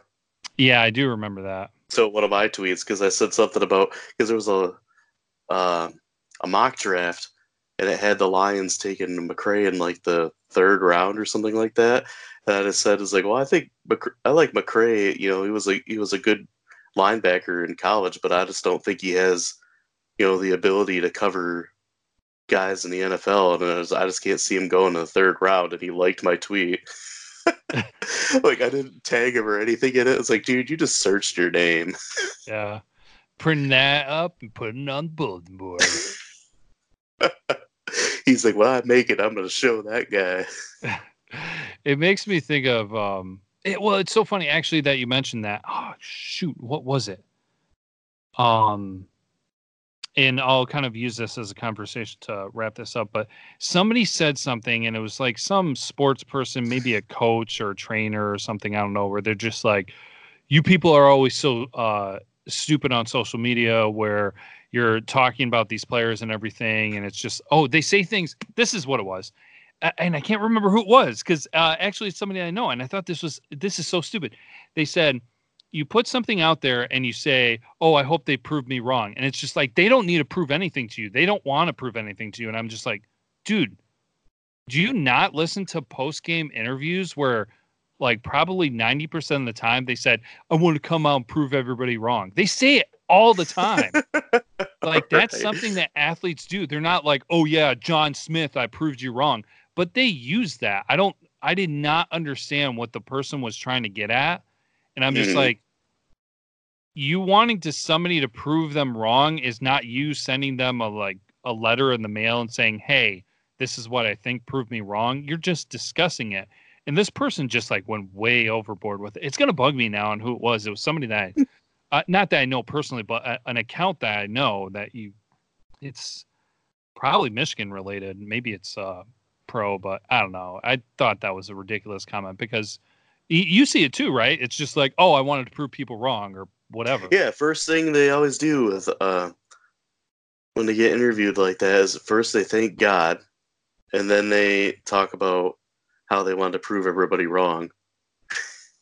Yeah, I do remember that. So one of my tweets because I said something about because there was a uh, a mock draft and it had the Lions taking McCray in like the third round or something like that. And I just said, "Is like, well, I think I like McCray. You know, he was a he was a good linebacker in college, but I just don't think he has, you know, the ability to cover guys in the NFL. And I, I just can't see him going to the third round. And he liked my tweet." like I didn't tag him or anything in it. It's like, dude, you just searched your name. yeah. Printing that up and putting it on the bulletin board. He's like, Well, I make it, I'm gonna show that guy. it makes me think of um it, well, it's so funny actually that you mentioned that. Oh shoot, what was it? Um and I'll kind of use this as a conversation to wrap this up. But somebody said something, and it was like some sports person, maybe a coach or a trainer or something. I don't know. Where they're just like, "You people are always so uh, stupid on social media, where you're talking about these players and everything, and it's just oh, they say things. This is what it was." And I can't remember who it was because uh, actually it's somebody I know, and I thought this was this is so stupid. They said, you put something out there and you say, "Oh, I hope they prove me wrong," and it's just like they don't need to prove anything to you. They don't want to prove anything to you, and I'm just like, dude, do you not listen to post game interviews where, like, probably ninety percent of the time they said, "I want to come out and prove everybody wrong." They say it all the time. like that's right. something that athletes do. They're not like, "Oh yeah, John Smith, I proved you wrong," but they use that. I don't. I did not understand what the person was trying to get at and I'm just mm-hmm. like, you wanting to somebody to prove them wrong is not you sending them a like a letter in the mail and saying, "Hey, this is what I think. Prove me wrong." You're just discussing it, and this person just like went way overboard with it. It's gonna bug me now on who it was. It was somebody that, I, uh, not that I know personally, but a, an account that I know that you, it's probably Michigan related. Maybe it's uh, pro, but I don't know. I thought that was a ridiculous comment because you see it too, right? It's just like, oh, I wanted to prove people wrong or whatever. Yeah, first thing they always do with uh when they get interviewed like that is first they thank God and then they talk about how they want to prove everybody wrong.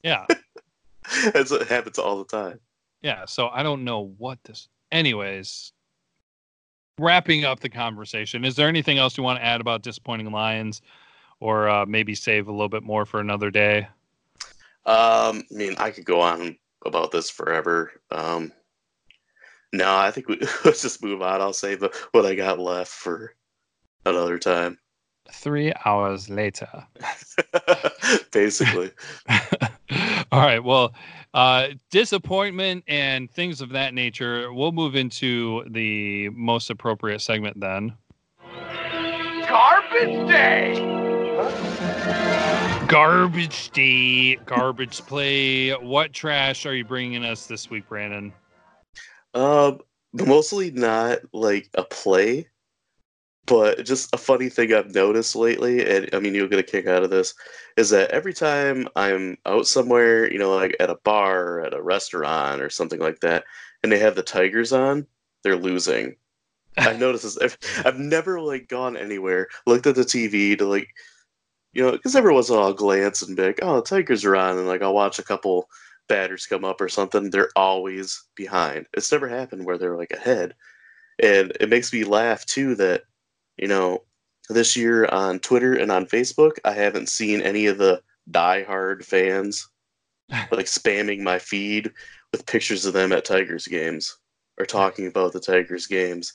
Yeah. That's what happens all the time. Yeah, so I don't know what this anyways. Wrapping up the conversation, is there anything else you want to add about disappointing Lions or uh, maybe save a little bit more for another day? Um, I mean, I could go on about this forever. Um, no, I think we, let's just move on. I'll save what I got left for another time. Three hours later. Basically. All right. Well, uh, disappointment and things of that nature. We'll move into the most appropriate segment then. Garbage Day! Garbage day, garbage play. What trash are you bringing us this week, Brandon? Um, mostly not like a play, but just a funny thing I've noticed lately, and I mean you'll get a kick out of this, is that every time I'm out somewhere, you know, like at a bar, or at a restaurant, or something like that, and they have the Tigers on, they're losing. I've noticed this. I've, I've never like gone anywhere, looked at the TV to like you know, because every once in a while I'll glance and be like, oh, the Tigers are on, and like I'll watch a couple batters come up or something. They're always behind. It's never happened where they're like ahead, and it makes me laugh too that you know this year on Twitter and on Facebook I haven't seen any of the diehard fans like spamming my feed with pictures of them at Tigers games or talking about the Tigers games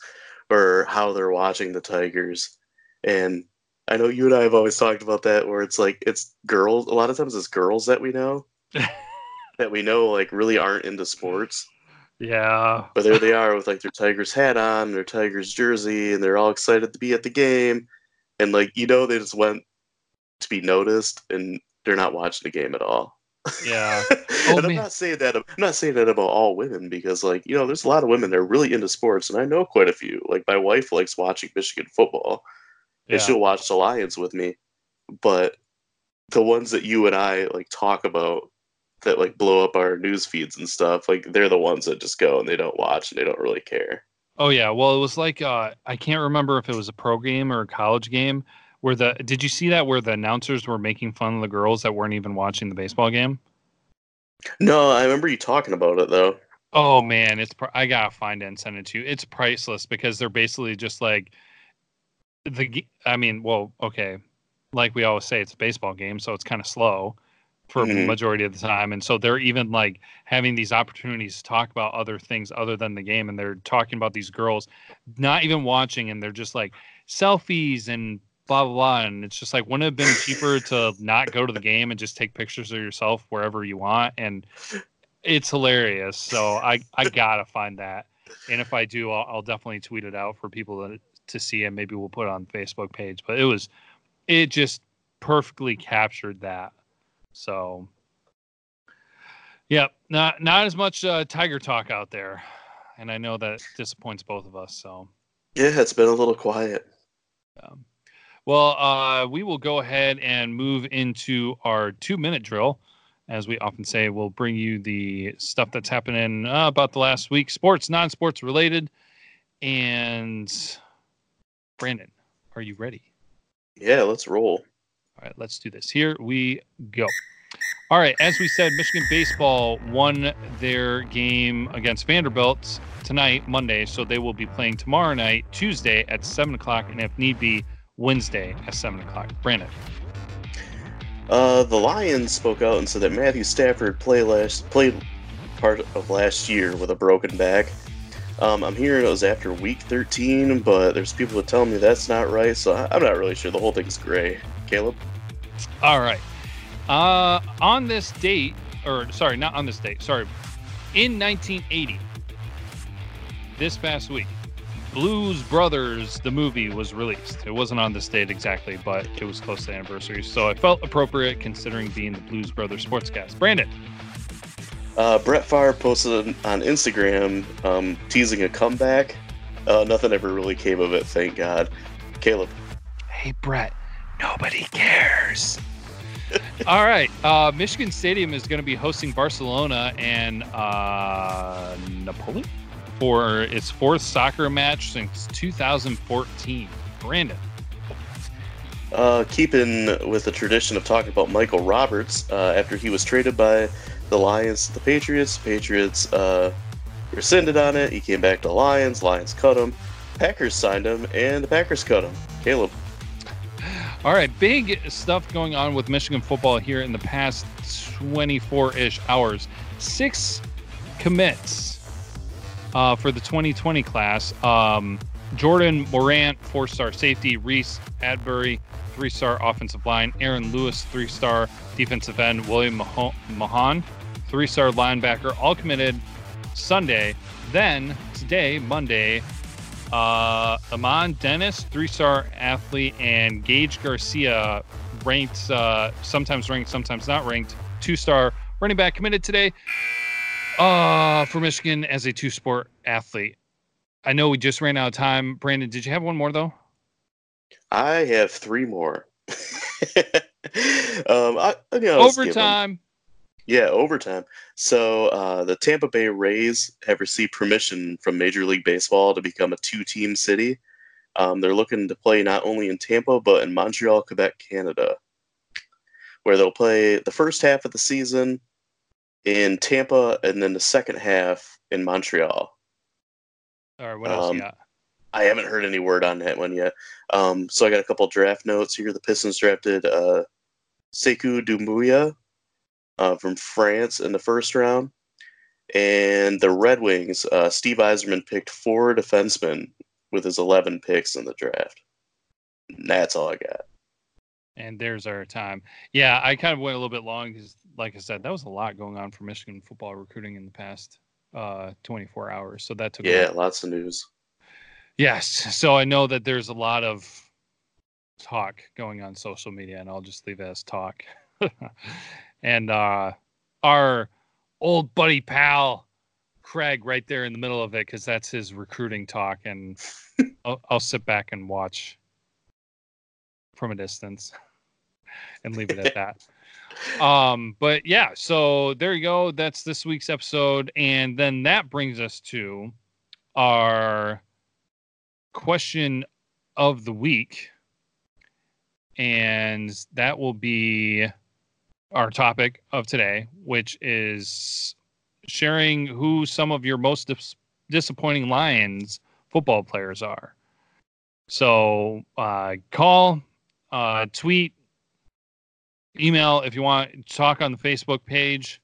or how they're watching the Tigers and I know you and I have always talked about that, where it's like it's girls. A lot of times, it's girls that we know that we know like really aren't into sports. Yeah. But there they are with like their Tigers hat on, their Tigers jersey, and they're all excited to be at the game. And like you know, they just went to be noticed, and they're not watching the game at all. Yeah. Oh, and I'm not saying that I'm not saying that about all women because like, you know, there's a lot of women that are really into sports and I know quite a few. Like my wife likes watching Michigan football yeah. and she'll watch the Lions with me. But the ones that you and I like talk about that like blow up our news feeds and stuff, like they're the ones that just go and they don't watch and they don't really care. Oh yeah, well it was like uh, I can't remember if it was a pro game or a college game where the did you see that where the announcers were making fun of the girls that weren't even watching the baseball game? No, I remember you talking about it though. Oh man, it's I gotta find it and send it to you. It's priceless because they're basically just like the I mean, well, okay, like we always say, it's a baseball game, so it's kind of slow for mm-hmm. majority of the time, and so they're even like having these opportunities to talk about other things other than the game, and they're talking about these girls not even watching, and they're just like selfies and blah blah blah, and it's just like wouldn't it have been cheaper to not go to the game and just take pictures of yourself wherever you want, and it's hilarious. So I I gotta find that, and if I do, I'll, I'll definitely tweet it out for people to to see, and maybe we'll put it on Facebook page. But it was, it just perfectly captured that. So, yep, not not as much uh, Tiger talk out there, and I know that disappoints both of us. So, yeah, it's been a little quiet. Um, well, uh, we will go ahead and move into our two minute drill. As we often say, we'll bring you the stuff that's happening uh, about the last week, sports, non sports related. And Brandon, are you ready? Yeah, let's roll. All right, let's do this. Here we go. All right, as we said, Michigan baseball won their game against Vanderbilt tonight, Monday. So they will be playing tomorrow night, Tuesday at seven o'clock, and if need be, Wednesday at seven o'clock. Brandon. Uh, the Lions spoke out and said that Matthew Stafford played last played part of last year with a broken back. Um, I'm hearing it was after week 13, but there's people that tell me that's not right, so I'm not really sure. The whole thing's gray. Caleb. All right. Uh, on this date, or sorry, not on this date. Sorry, in 1980, this past week, Blues Brothers, the movie, was released. It wasn't on this date exactly, but it was close to the anniversary, so I felt appropriate considering being the Blues Brothers sportscast. Brandon. Uh, Brett Favre posted on Instagram um, teasing a comeback. Uh, nothing ever really came of it, thank God. Caleb. Hey, Brett, nobody cares. All right. Uh, Michigan Stadium is going to be hosting Barcelona and uh, Napoli for its fourth soccer match since 2014. Brandon. Uh, keeping with the tradition of talking about Michael Roberts, uh, after he was traded by the Lions the Patriots, Patriots uh, rescinded on it. He came back to Lions. Lions cut him. Packers signed him, and the Packers cut him. Caleb. All right, big stuff going on with Michigan football here in the past 24 ish hours. Six commits uh, for the 2020 class. Um, Jordan Morant, four star safety. Reese Atteberry, three star offensive line. Aaron Lewis, three star defensive end. William Mahan, three star linebacker, all committed Sunday. Then today, Monday, uh, Amon Dennis, three star athlete, and Gage Garcia, ranked, uh, sometimes ranked, sometimes not ranked, two star running back committed today uh, for Michigan as a two sport athlete. I know we just ran out of time. Brandon, did you have one more though? I have three more. um, I, you know, overtime. Yeah, overtime. So uh, the Tampa Bay Rays have received permission from Major League Baseball to become a two-team city. Um, they're looking to play not only in Tampa but in Montreal, Quebec, Canada, where they'll play the first half of the season in Tampa, and then the second half in Montreal. All right, what else um, you got? I haven't heard any word on that one yet. Um, so I got a couple draft notes here. The Pistons drafted uh, Sekou Doumbouya uh, from France in the first round, and the Red Wings. Uh, Steve Yzerman picked four defensemen with his 11 picks in the draft. And that's all I got. And there's our time. Yeah, I kind of went a little bit long because, like I said, that was a lot going on for Michigan football recruiting in the past uh, 24 hours. So that took yeah, lots of news. Yes, so I know that there's a lot of talk going on social media, and I'll just leave it as talk. and uh, our old buddy pal Craig right there in the middle of it because that's his recruiting talk, and I'll, I'll sit back and watch from a distance and leave it at that. Um, but yeah, so there you go. That's this week's episode. And then that brings us to our question of the week. And that will be our topic of today, which is sharing who some of your most dis- disappointing Lions football players are. So uh, call, uh, tweet, email if you want. Talk on the Facebook page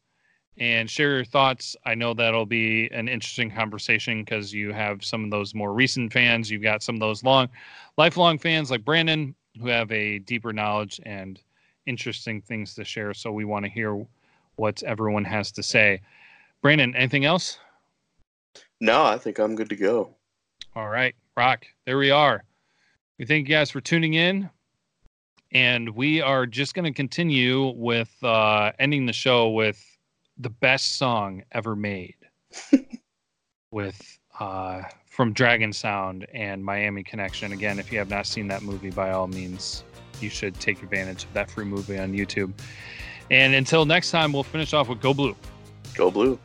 and share your thoughts. I know that'll be an interesting conversation because you have some of those more recent fans. You've got some of those long, lifelong fans like Brandon who have a deeper knowledge and interesting things to share. So we want to hear what everyone has to say. Brandon, anything else? No, I think I'm good to go. All right, Rock. There we are. We thank you guys for tuning in. And we are just going to continue with uh, ending the show with the best song ever made with uh, from Dragon Sound and Miami Connection. Again, if you have not seen that movie, by all means, you should take advantage of that free movie on YouTube. And until next time, we'll finish off with Go Blue. Go Blue.